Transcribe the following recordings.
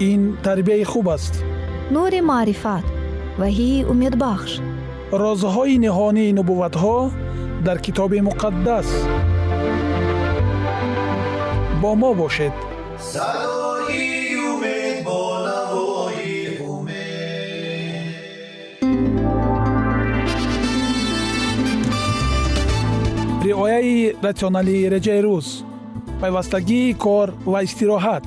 ин тарбияи хуб аст. Нури маърифат ваҳии умедбахш. Розҳои ниҳонии нубувватҳо дар китоби муқаддас. Бо мо бошед. Садои умед бо навои умед. Риояи ратсионалии реҷаи рӯз. Пайвастагии кор ва истироҳат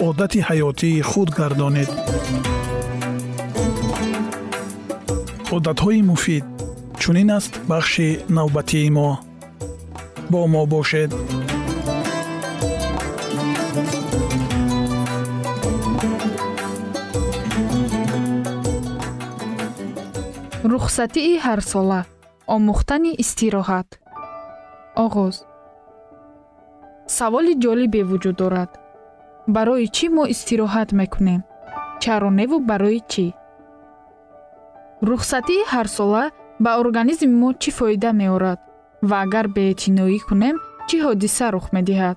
одати ҳаётии худ гардонед. Одатҳои муфид чунин аст бахши навбатии мо. Бо мо бошед. Рухсатии ҳарсола омӯхтани истироҳат. Оғоз. Саволи ҷолибе вуҷуд дорад барои чӣ мо истироҳат мекунем? Чароневу барои чӣ? Рухсатии ҳарсола ба организми мо чӣ фоида меорад? Ва агар беэътиноӣ кунем чӣ ҳодиса рух медиҳад?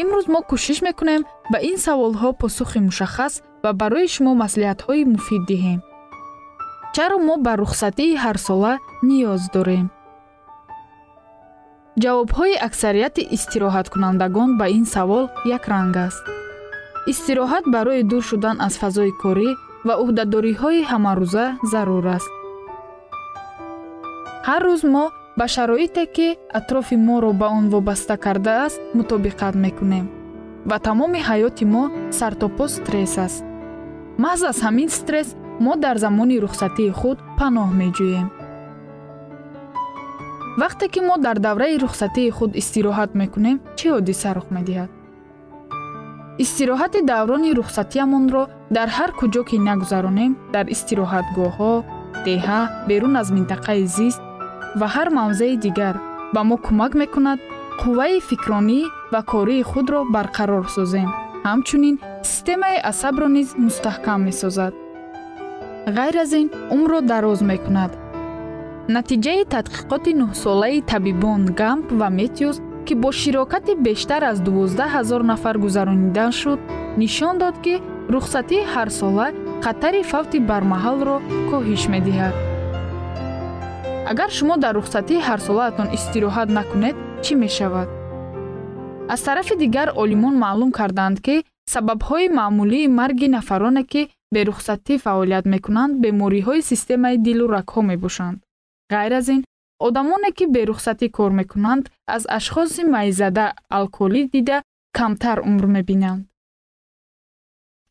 Имрӯз мо кӯшиш мекунем ба ин саволҳо посухи мушаххас ва барои шумо маслиҳатҳои муфид диҳем. Чаро мо ба рухсатии ҳарсола ниёз дорем ҷавобҳои аксарияти истироҳаткунандагон ба ин савол якранг аст. Истироҳат барои дур шудан аз фазои корӣ ва уҳдадориҳои ҳамарӯза зарур аст. Ҳар рӯз мо ба шароите ки атрофи моро ба он вобаста кардааст мутобиқат мекунем ва тамоми ҳаёти мо сартопо стресс аст. Маҳз аз ҳамин стресс мо дар замони рухсатии худ паноҳ меҷӯем вақте ки мо дар давраи рухсатии худ истироҳат мекунем чӣ ҳодиса рух медиҳад? Истироҳати даврони рухсатиамонро дар ҳар куҷо ки нагузаронем дар истироҳатгоҳҳо деҳа берун аз минтақаи зист ва ҳар мавзеи дигар ба мо кӯмак мекунад қувваи фикронӣ ва кории худро барқарор созем. Ҳамчунин системаи асабро низ мустаҳкам месозад. Ғайр аз ин умрро дароз мекунад натиҷаи тадқиқоти нӯҳсолаи табибон гамп ва метиус ки бо широкати бештар аз 12 ҳазор нафар гузаронида шуд нишон дод ки рухсатии ҳарсола хатари фавти бармаҳалро коҳиш медиҳад. Агар шумо дар рухсатии ҳарсолаатон истироҳат накунед чӣ мешавад? Аз тарафи дигар олимон маълум карданд ки сабабҳои маъмулии марги нафароне ки берухсатӣ фаъолият мекунанд бемориҳои системаи дилу рагҳо мебошанд ғайр аз ин одамоне ки берухсатӣ кор мекунанд аз ашхоси майзада алколӣ дида камтар умр мебинанд.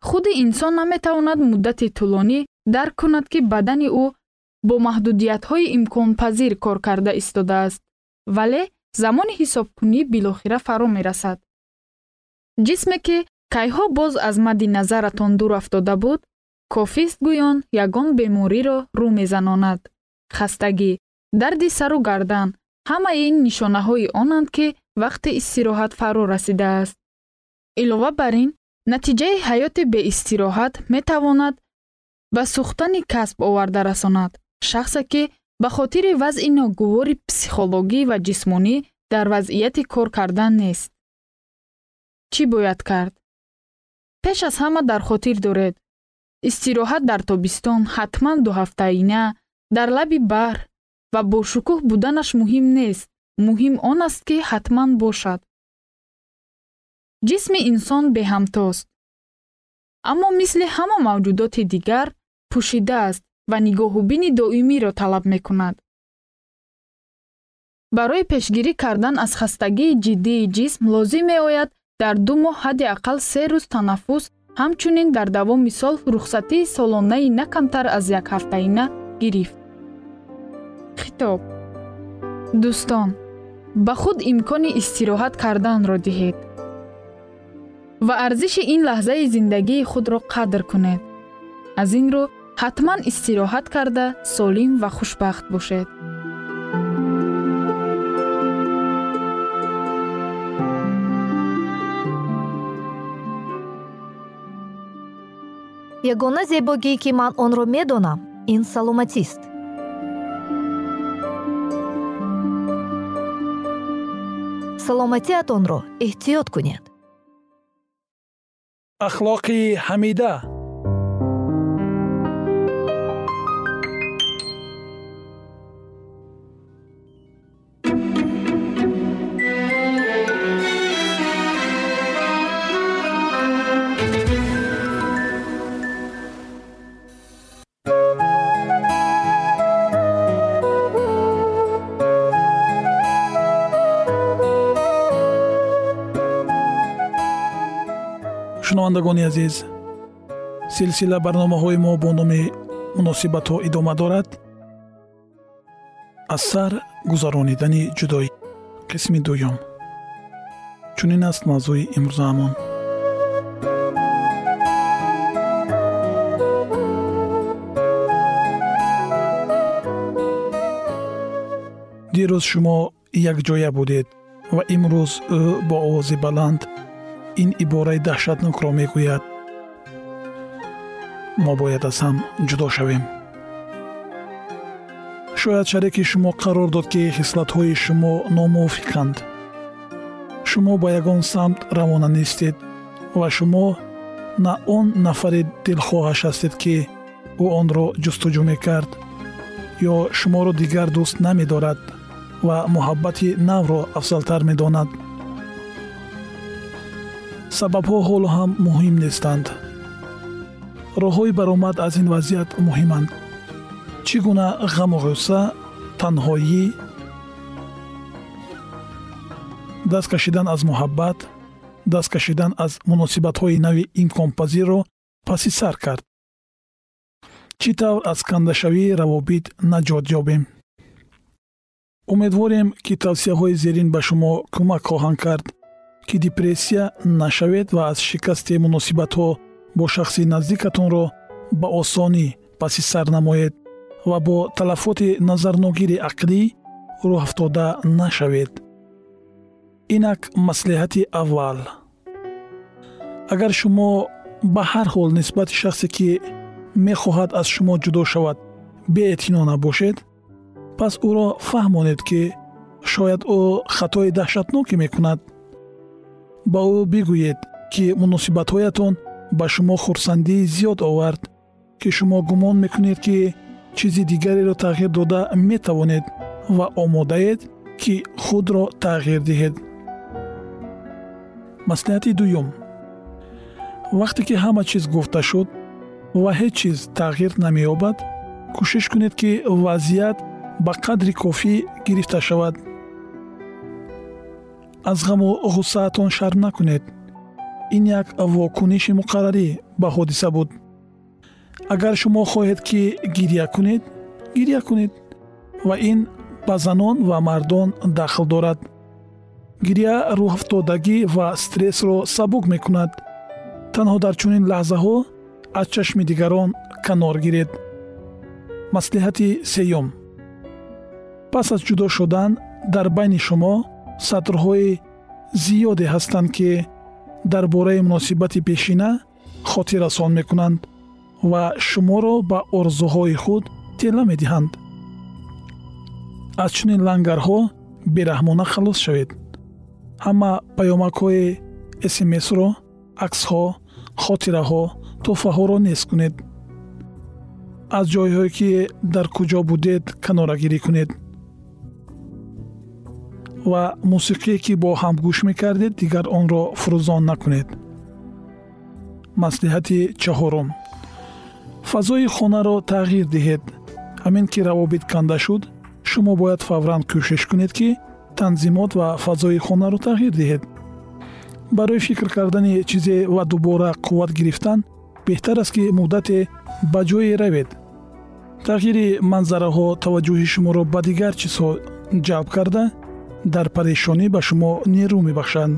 Худи инсон наметавонад муддати тӯлонӣ дарк кунад ки бадани ӯ бо маҳдудиятҳои имконпазир кор карда истодааст вале замони ҳисобкунӣ билохира фаро мерасад. Ҷисме ки кайҳо боз аз мадди назаратон дур афтода буд кофист гӯён ягон бемориро рӯ мезанонад хастагӣ дарди сару гардан. Ҳамаи ин нишонаҳои онанд ки вақти истироҳат фаро расидааст. Илова бар ин натиҷаи ҳаёти беистироҳат метавонад ба сӯхтани касб оварда расонад. Шахсе ки ба хотири вазъи ногувори психологӣ ва ҷисмонӣ дар вазъияти кор кардан нест. Чӣ бояд кард? Пеш аз ҳама дар хотир доред. Истироҳат дар тобистон ҳатман дуҳафтаина дар лаби баҳр ва бошукӯҳ буданаш муҳим нест. Муҳим он аст ки ҳатман бошад. Ҷисми инсон беҳамтост. Аммо мисли ҳама мавҷудоти дигар пӯшидааст ва нигоҳубини доимиро талаб мекунад. Барои пешгирӣ кардан аз хастагии ҷиддии ҷисм лозим меояд дар ду моҳ ҳадди ақал се рӯз танаффус ҳамчунин дар давоми сол рухсатии солонаи на камтар аз якҳафтаина гирифт. Хитоб. Дӯстон. Ба худ имкони истироҳат карданро диҳед ва арзиши ин лаҳзаи зиндагии худро қадр кунед. Аз ин рӯ ҳатман истироҳат карда солим ва хушбахт бошед. Ягона зебогӣ ки ман онро медонам ин саломатист. Саломатиатонро эҳтиёт кунед. Ахлоқи ҳамида шунавандагони азиз. Силсила барномаҳои мо бо номи муносибатҳо идома дорад. Аз сар гузаронидани ҷудоӣ қисми дуюм. Чунин аст мавзӯи имрӯзаамон дирӯз шумо якҷоя будед ва имрӯз ӯ бо овози баланд ин ибораи даҳшатнокро мегӯяд. Мо бояд аз ҳам ҷудо шавем. Шояд шареки шумо қарор дод ки хислатҳои шумо номувофиқанд шумо ба ягон самт равона нестед ва шумо на он нафари дилхоҳаш ҳастед ки ӯ онро ҷустуҷӯ мекард ё шуморо дигар дӯст намедорад ва муҳаббати навро афзалтар медонад сабабҳо ҳоло ҳам муҳим нестанд. Роҳҳои баромад аз ин вазъият муҳиманд. Чӣ гуна ғаму ғусса танҳоӣ даст кашидан аз муҳаббат даст кашидан аз муносибатҳои нави имконпазирро паси сар кард. Чӣ тавр аз кандашавии равобит наҷот ёбем? Умедворем ки тавсияҳои зерин ба шумо кӯмак хоҳанд кард ки депрессия нашавед ва аз шикасти муносибатҳо бо шахси наздикатонро ба осонӣ паси сар намоед ва бо талафоти назарногири ақлӣ рӯҳафтода нашавед. Инак маслиҳати аввал. Агар шумо ба ҳар ҳол нисбати шахсе ки мехоҳад аз шумо ҷудо шавад беэътино набошед пас ӯро фаҳмонед ки шояд ӯ хатои даҳшатноке мекунад ба ӯ бигӯед ки муносибатҳоятон ба шумо хурсандии зиёд овард ки шумо гумон мекунед ки чизи дигареро тағйир дода метавонед ва омодаед ки худро тағйир диҳед. Маслиҳати дуюм. Вақте ки ҳама чиз гуфта шуд ва ҳеҷ чиз тағйир намеёбад кӯшиш кунед ки вазъият ба қадри кофӣ гирифта шавад аз ғаму ғуссаатон шарм накунед. Ин як вокуниши муқаррарӣ ба ҳодиса буд. Агар шумо хоҳед ки гирья кунед гирья кунед ва ин ба занон ва мардон дахл дорад. Гирья рӯҳафтодагӣ ва стрессро сабук мекунад. Танҳо дар чунин лаҳзаҳо аз чашми дигарон канор гиред. Маслиҳати сеюм. Пас аз ҷудо шудан дар байни шумо сатрҳои зиёде ҳастанд ки дар бораи муносибати пешина хотиррасон мекунанд ва шуморо ба орзуҳои худ тела медиҳанд. Аз чунин лангарҳо бераҳмона халос шавед. Ҳама паёмакҳои смсро аксҳо хотираҳо тӯҳфаҳоро нест кунед. Аз ҷойҳое ки дар куҷо будед канорагирӣ кунед ва мусиқие ки бо ҳам гӯш мекардед дигар онро фурӯзон накунед. Маслиҳати чаҳорум. Фазои хонаро тағйир диҳед. Ҳамин ки равобит канда шуд шумо бояд фавран кӯшиш кунед ки танзимот ва фазои хонаро тағйир диҳед. Барои фикр кардани чизе ва дубора қувват гирифтан беҳтар аст ки муддате ба ҷое равед. Тағйири манзараҳо таваҷҷӯҳи шуморо ба дигар чизҳо ҷалб карда дар парешонӣ ба шумо нерӯ мебахшанд.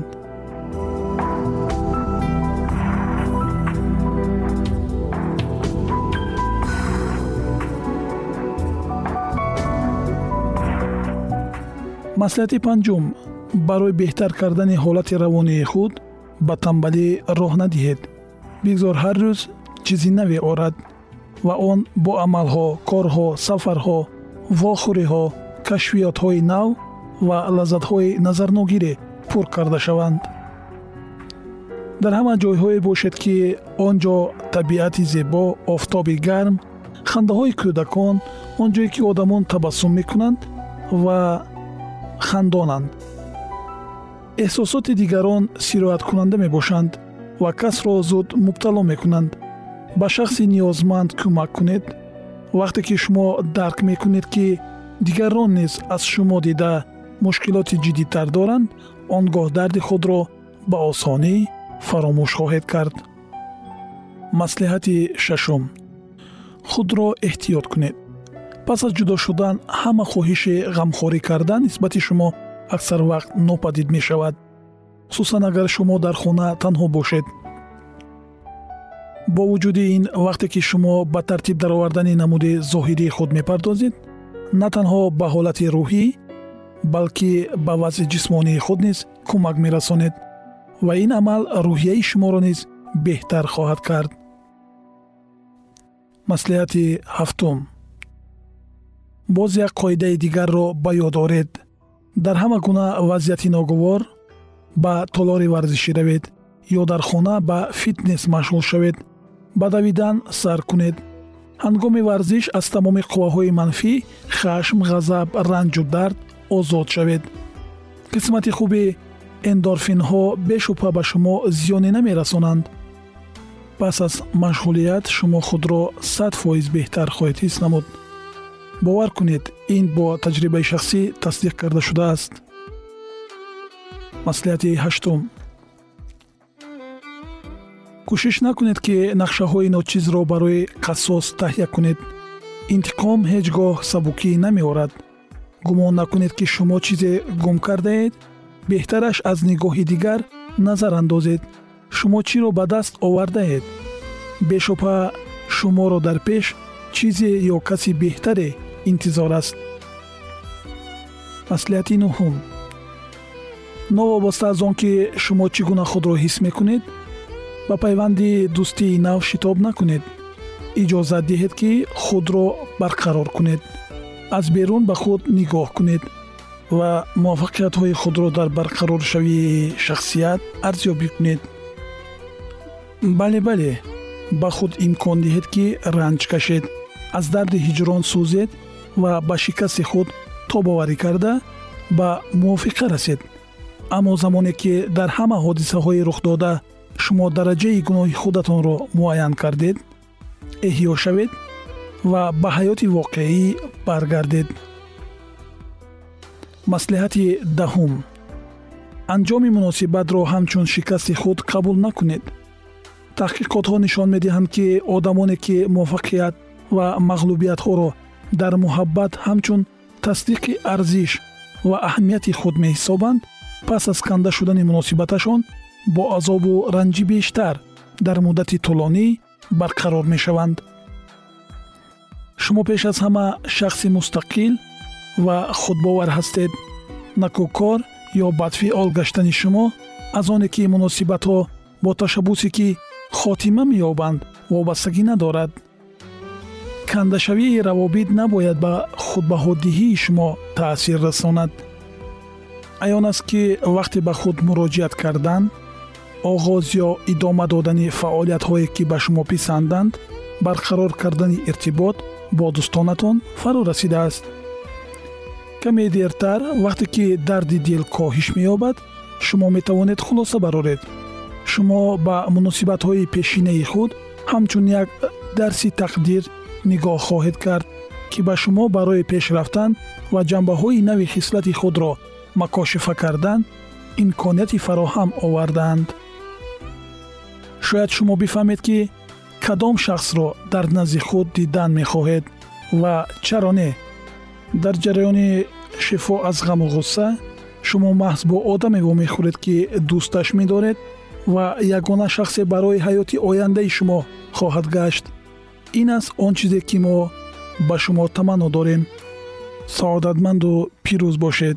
Маслиҳати панҷум. Барои беҳтар кардани ҳолати равонии худ ба тамбалӣ роҳ надиҳед. Бигзор ҳар рӯз чизи наве орад ва он бо амалҳо корҳо сафарҳо вохӯриҳо кашфиётҳои нав ва лаззатҳои назарногире пур карда шаванд. Дар ҳама ҷойҳое бошед ки он ҷо табиати зебо офтоби гарм хандаҳои кӯдакон он ҷое ки одамон табассум мекунанд ва хандонанд. Эҳсосоти дигарон сирояткунанда мебошанд ва касро зуд мубтало мекунанд. Ба шахси ниёзманд кӯмак кунед. Вақте ки шумо дарк мекунед ки дигарон низ аз шумо дида мушкилоти ҷиддитар доранд он гоҳ дарди худро ба осонӣ фаромӯш хоҳед кард. Маслиҳати шашум. Худро эҳтиёт кунед. Пас аз ҷудо шудан ҳама хоҳиши ғамхорӣ кардан нисбати шумо аксар вақт нопадид мешавад. Хусусан агар шумо дар хона танҳо бошед. Бо вуҷуди ин вақте ки шумо ба тартиб даровардани намуди зоҳирии худ мепардозед на танҳо ба ҳолати рӯҳӣ балки ба вазъи ҷисмонии худ низ кӯмак мерасонед. Ва ин амал рӯҳияи шуморо низ беҳтар хоҳад кард. Маслиҳати ҳафтум. Боз як қоидаи дигарро ба ёд оред. Дар ҳама гуна вазъияти ногувор ба толори варзишӣ равед ё дар хона ба фитнес машғул шавед ба давидан сар кунед. Ҳангоми варзиш аз тамоми қувваҳои манфӣ хашм ғазаб ранҷу дард озод шавед. Қисмати хуби эндорфинҳо бешубҳа ба шумо зиёне намерасонанд. Пас аз машғулият шумо худро сад фоиз беҳтар хоҳед ҳис намуд. Бовар кунед ин бо таҷрибаи шахсӣ тасдиқ карда шудааст. Маслиҳати ҳаштум. Кӯшиш накунед ки нақшаҳои ночизро барои қассос таҳия кунед. Интиқом ҳеҷ гоҳ сабукӣ намеорад гумон накунед ки шумо чизе гум кардаед беҳтараш аз нигоҳи дигар назар андозед шумо чиро ба даст овардаед? Бешубҳа шуморо дар пеш чизе ё каси беҳтаре интизор аст? Маслиҳати нуҳум. Новобаста аз он ки шумо чӣ гуна худро ҳис мекунед ба пайванди дӯстии нав шитоб накунед. Иҷозат диҳед ки худро барқарор кунед аз берун ба худ нигоҳ кунед ва муваффақиятҳои худро дар барқароршавии шахсият арзёбӣ кунед. Бале бале ба худ имкон диҳед ки ранҷ кашед аз дарди ҳиҷрон сӯзед ва ба шикасти худ тобоварӣ карда ба мувофиқа расед. Аммо замоне ки дар ҳама ҳодисаҳои рухдода шумо дараҷаи гуноҳи худатонро муайян кардед эҳьё шавед ва ба ҳаёти воқеӣ баргардед. Маслиҳати даҳум. Анҷоми муносибатро ҳамчун шикасти худ қабул накунед. Таҳқиқотҳо нишон медиҳанд ки одамоне ки муваффақият ва мағлубиятҳоро дар муҳаббат ҳамчун тасдиқи арзиш ва аҳамияти худ меҳисобанд пас аз канда шудани муносибаташон бо азобу ранҷи бештар дар муддати тӯлонӣ барқарор мешаванд шумо пеш аз ҳама шахси мустақил ва худбовар ҳастед. Накӯкор ё бадфиол гаштани шумо аз оне ки муносибатҳо бо ташаббусе ки хотима меёбанд вобастагӣ надорад. Кандашавии равобит набояд ба худбаҳодиҳии шумо таъсир расонад. Аён аст ки вақте ба худ муроҷиат кардан оғоз ё идома додани фаъолиятҳое ки ба шумо писанданд барқарор кардани иртибот бо дӯстонатон фарӯ расидааст. Каме дертар вақте ки дарди дил коҳиш меёбад шумо метавонед хулоса бароред. Шумо ба муносибатҳои пешинаи худ ҳамчун як дарси тақдир нигоҳ хоҳед кард ки ба шумо барои пеш рафтан ва ҷанбаҳои нави хислати худро макошифа кардан имконияти фароҳам овардаанд шояд шумо бифаҳмед ки кадом шахсро дар назди худ дидан мехоҳед? Ва чаро не? Дар ҷараёни шифо аз ғаму ғусса шумо маҳз бо одаме вомехӯред ки дӯсташ медоред ва ягона шахсе барои ҳаёти ояндаи шумо хоҳад гашт. Ин аст он чизе ки мо ба шумо таманно дорем. Саодатманду пирӯз бошед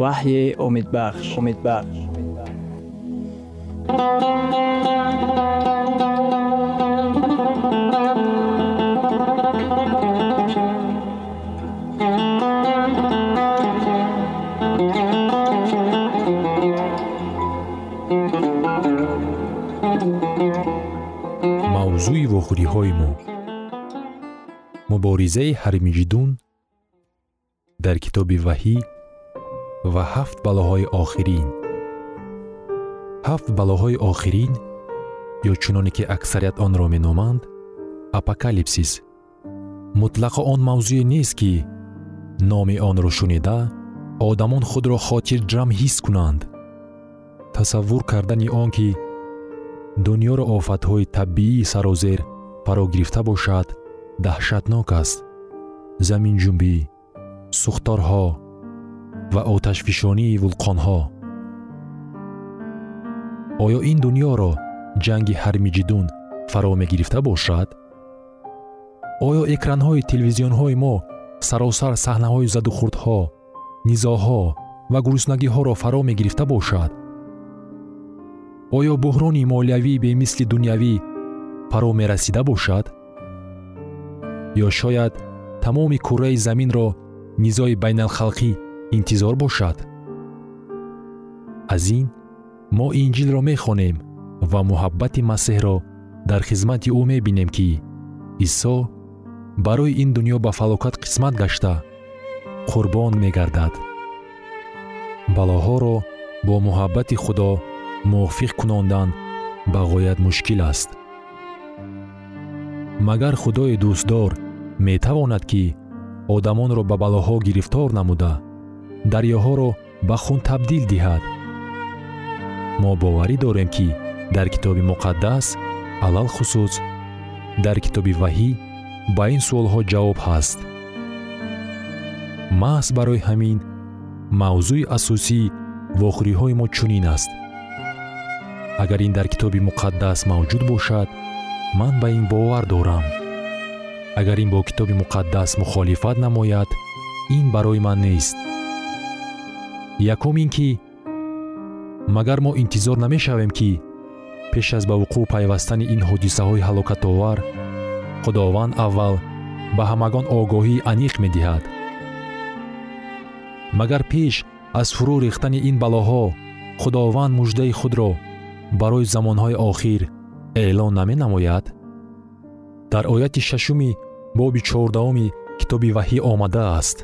ваҳйи умедбахш умедбахш мавзӯи вохӯриҳои мо. Муборизаи ҳармиҷидун дар китоби ваҳӣ ва ҳафт балоҳои охирин. ҳафт балоҳои охирин ё чуноне ки аксарият онро меноманд апокалипсис. Мутлақо он мавзӯе нест ки номи онро шунида одамон худро хотирҷам ҳис кунанд. Тасаввур кардани он ки дуньёро офатҳои табиӣ сарозер фаро гирифта бошад даҳшатнок аст. Заминҷунбӣ сӯхторҳо ва оташфишонии вулқонҳо. Оё ин дуньёро ҷанги ҳармиҷидун фаро мегирифта бошад? Оё экранҳои телевизионҳои мо саросар саҳнаҳои задухурдҳо низоъҳо ва гуруснагиҳоро фаро мегирифта бошад? Оё буҳрони молиявӣ бемисли дунявӣ фаро мерасида бошад? Ё шояд тамоми кураи заминро низои байналхалқӣ интизор бошад. Аз ин мо инҷилро мехонем ва муҳаббати масеҳро дар хизмати ӯ мебинем ки исо барои ин дуньё ба фалокат қисмат гашта қурбон мегардад. Балоҳоро бо муҳаббати худо мувофиқ кунондан ба ғоят мушкил аст. Магар худои дӯстдор метавонад ки одамонро ба балоҳо гирифтор намуда дарёҳоро ба хун табдил диҳад. Мо боварӣ дорем ки дар китоби муқаддас алалхусус дар китоби ваҳӣ ба ин суолҳо ҷавоб ҳаст. Маҳз барои ҳамин мавзӯи асосии вохӯриҳои мо чунин аст. Агар ин дар китоби муқаддас мавҷуд бошад ман ба ин бовар дорам агар ин бо китоби муқаддас мухолифат намояд ин барои ман нест. Якум ин ки магар мо интизор намешавем ки пеш аз ба вуқӯъ пайвастани ин ҳодисаҳои ҳалокатовар худованд аввал ба ҳамагон огоҳии аниқ медиҳад. Магар пеш аз фурӯ рехтани ин балоҳо худованд муждаи худро барои замонҳои охир эълон наменамояд дар ояти шашуми боби чордаҳуми китоби ваҳӣ омадааст.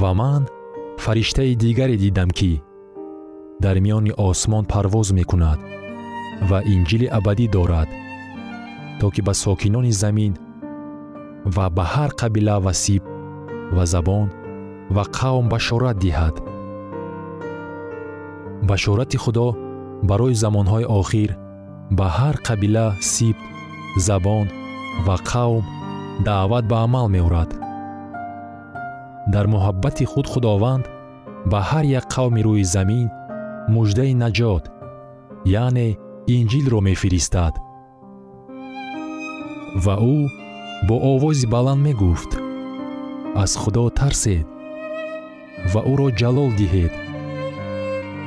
Ва ман фариштаи дигаре дидам ки дар миёни осмон парвоз мекунад ва инҷили абадӣ дорад то ки ба сокинони замин ва ба ҳар қабила ва сиб ва забон ва қавм башорат диҳад. Башорати худо барои замонҳои охир ба ҳар қабила сибт забон ва қавм даъват ба амал меорад. Дар муҳаббати худ худованд ба ҳар як қавми рӯи замин муждаи наҷот яъне инҷилро мефиристад. Ва ӯ бо овози баланд мегуфт аз худо тарсед ва ӯро ҷалол диҳед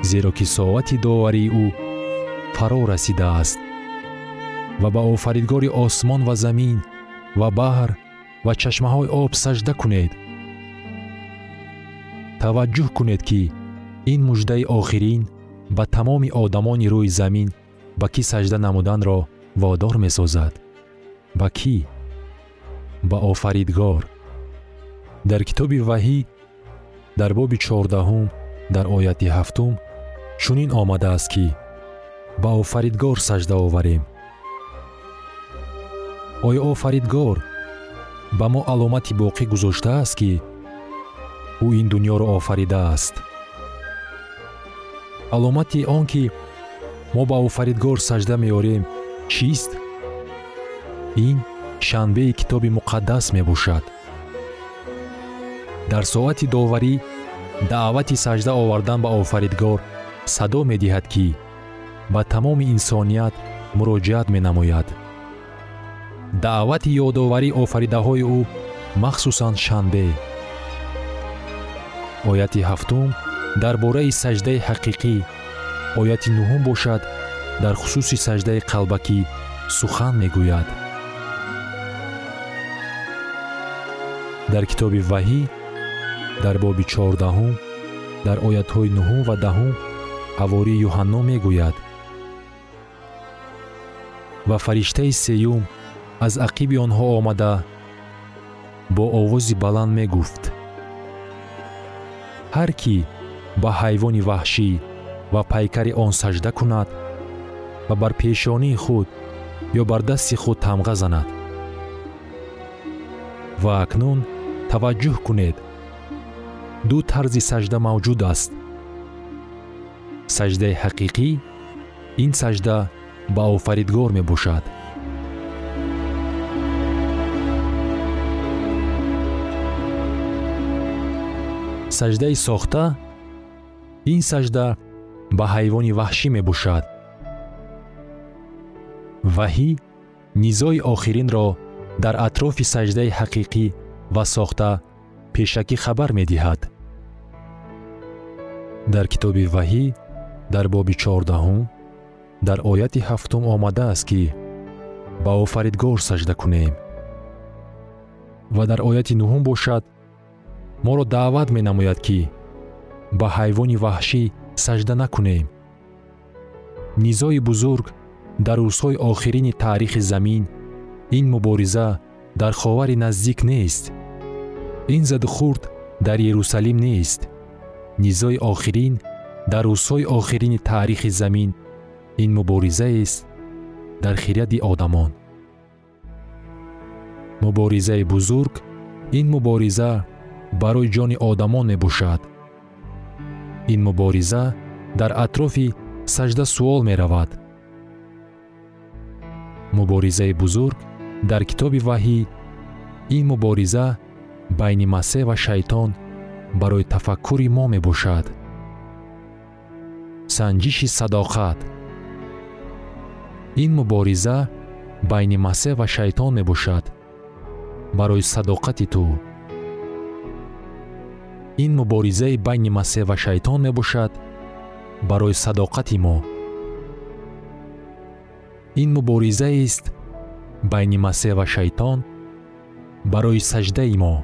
зеро ки соати доварии ӯ фаро расидааст ва ба офаридгори осмон ва замин ва баҳр ва чашмаҳои об сажда кунед. Таваҷҷӯҳ кунед ки ин муждаи охирин ба тамоми одамони рӯи замин ба кӣ сажда намуданро водор месозад? Ба кӣ? Ба офаридгор. Дар китоби ваҳӣ дар боби чордаҳум дар ояти ҳафтум чунин омадааст ки ба офаридгор сажда оварем оё офаридгор ба мо аломати боқӣ гузоштааст ки ӯ ин дуньёро офаридааст. Аломати он ки мо ба офаридгор сажда меорем чист? Ин шанбеи китоби муқаддас мебошад. Дар соати доварӣ даъвати сажда овардан ба офаридгор садо медиҳад ки ба тамоми инсоният муроҷиат менамояд даъвати ёдоварӣ офаридаҳои ӯ махсусан шанбе. Ояти ҳафтум дар бораи саҷдаи ҳақиқӣ. Ояти нуҳум бошад дар хусуси саҷдаи қалбакӣ сухан мегӯяд. Дар китоби ваҳӣ дар боби чордаҳум дар оятҳои нуҳум ва даҳум ҳавории юҳанно мегӯяд. Ва фариштаи сеюм аз ақиби онҳо омада бо овози баланд мегуфт. Ҳар кӣ ба ҳайвони ваҳшӣ ва пайкари он сажда кунад ва бар пешонии худ ё бар дасти худ тамға занад. Ва акнун таваҷҷӯҳ кунед. Ду тарзи сажда мавҷуд аст. Саҷдаи ҳақиқӣ ин саҷда ба офаридгор мебошад саҷдаи сохта ин саҷда ба ҳайвони ваҳшӣ мебошад. Ваҳӣ низои охиринро дар атрофи саҷдаи ҳақиқӣ ва сохта пешакӣ хабар медиҳад. Дар китоби ваҳӣ дар боби чордаҳум дар ояти ҳафтум омадааст ки ба офаридгор сажда кунем. Ва дар ояти нуҳум бошад моро даъват менамояд ки ба ҳайвони ваҳшӣ сажда накунем. Низои бузург дар рӯзҳои охирини таърихи замин ин мубориза дар ховари наздик нест. Ин задухурд дар ерусалим нест. Низои охирин дар рӯзҳои охирини таърихи замин ин муборизаест дар хиряди одамон. Муборизаи бузург ин мубориза барои ҷони одамон мебошад. Ин мубориза дар атрофи сажда суол меравад. Муборизаи бузург дар китоби ваҳӣ ин мубориза байни масеҳ ва шайтон барои тафаккури мо мебошад. Санҷиши садоқат. Ин мубориза байни масеҳ ва шайтон мебошад. Барои садоқати ту ин муборизаи байни масеҳ ва шайтон мебошад барои садоқати мо. ин муборизаест байни масеҳ ва шайтон барои саҷдаи мо.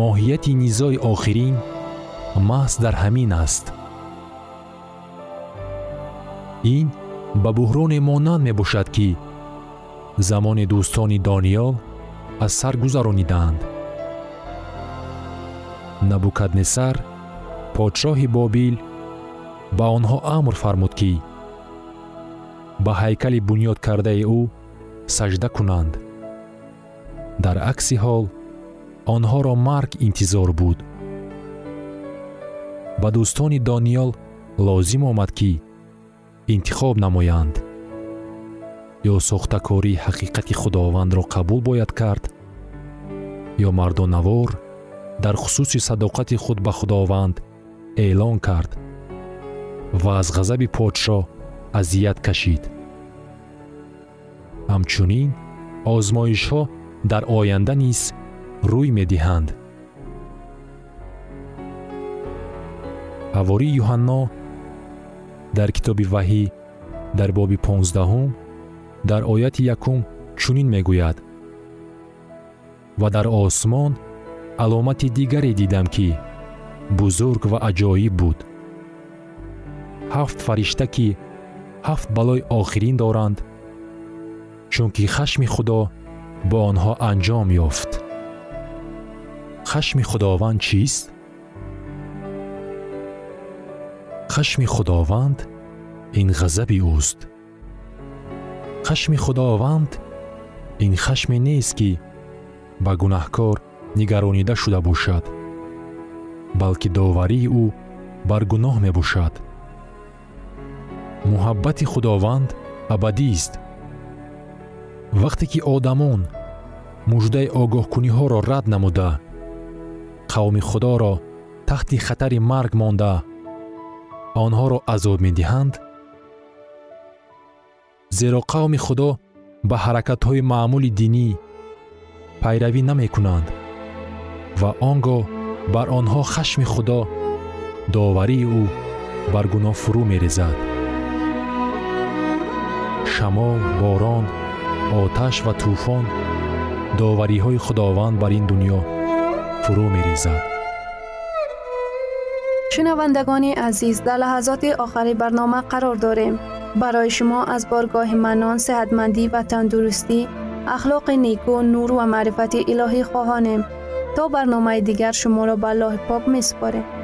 моҳияти низои охирин маҳз дар ҳамин аст. ин ба буҳроне монанд мебошад ки замони дӯстони дониёл аз сар гузаронидаанд набукаднесар подшоҳи бобил ба онҳо амр фармуд ки ба ҳайкали бунёд кардаи ӯ сажда кунанд. Дар акси ҳол онҳоро марг интизор буд. Ба дӯстони дониёл лозим омад ки интихоб намоянд. Ё сохтакории ҳақиқати худовандро қабул бояд кард ё мардонавор дар хусуси садоқати худ ба худованд эълон кард ва аз ғазаби подшоҳ азият кашид. Ҳамчунин озмоишҳо дар оянда низ рӯй медиҳанд. Ҳавории юҳанно дар китоби ваҳӣ дар боби понздаҳум дар ояти якум чунин мегӯяд ва дар осмон аломати дигаре дидам ки бузург ва аҷоиб буд ҳафт фаришта ки ҳафт балои охирин доранд чунки хашми худо бо онҳо анҷом ёфт хашми худованд чист хашми худованд ин ғазаби ӯст хашми худованд ин хашме нест ки ба гунаҳкор нигаронида шуда бошад балки доварии ӯ бар гуноҳ мебошад. Муҳаббати худованд абадист вақте ки одамон муждаи огоҳкуниҳоро рад намуда қавми худоро таҳти хатари марг монда онҳоро азоб медиҳанд зеро қавми худо ба ҳаракатҳои маъмули динӣ пайравӣ намекунанд ва он гоҳ бар онҳо хашми худо доварии ӯ бар гуноҳ фурӯ мерезад шамол борон оташ ва тӯфон довариҳои худованд бар ин дуньё фурӯ мерезад шунавандагони азиз дар лаҳазоти охари барнома қарор дорем барои шумо аз боргоҳи манон сеҳатмандӣ ва тандурустӣ ахлоқи неку нур ва маърифати илоҳӣ хоҳонем то барномаи дигар шуморо ба аллоҳи пок месупорем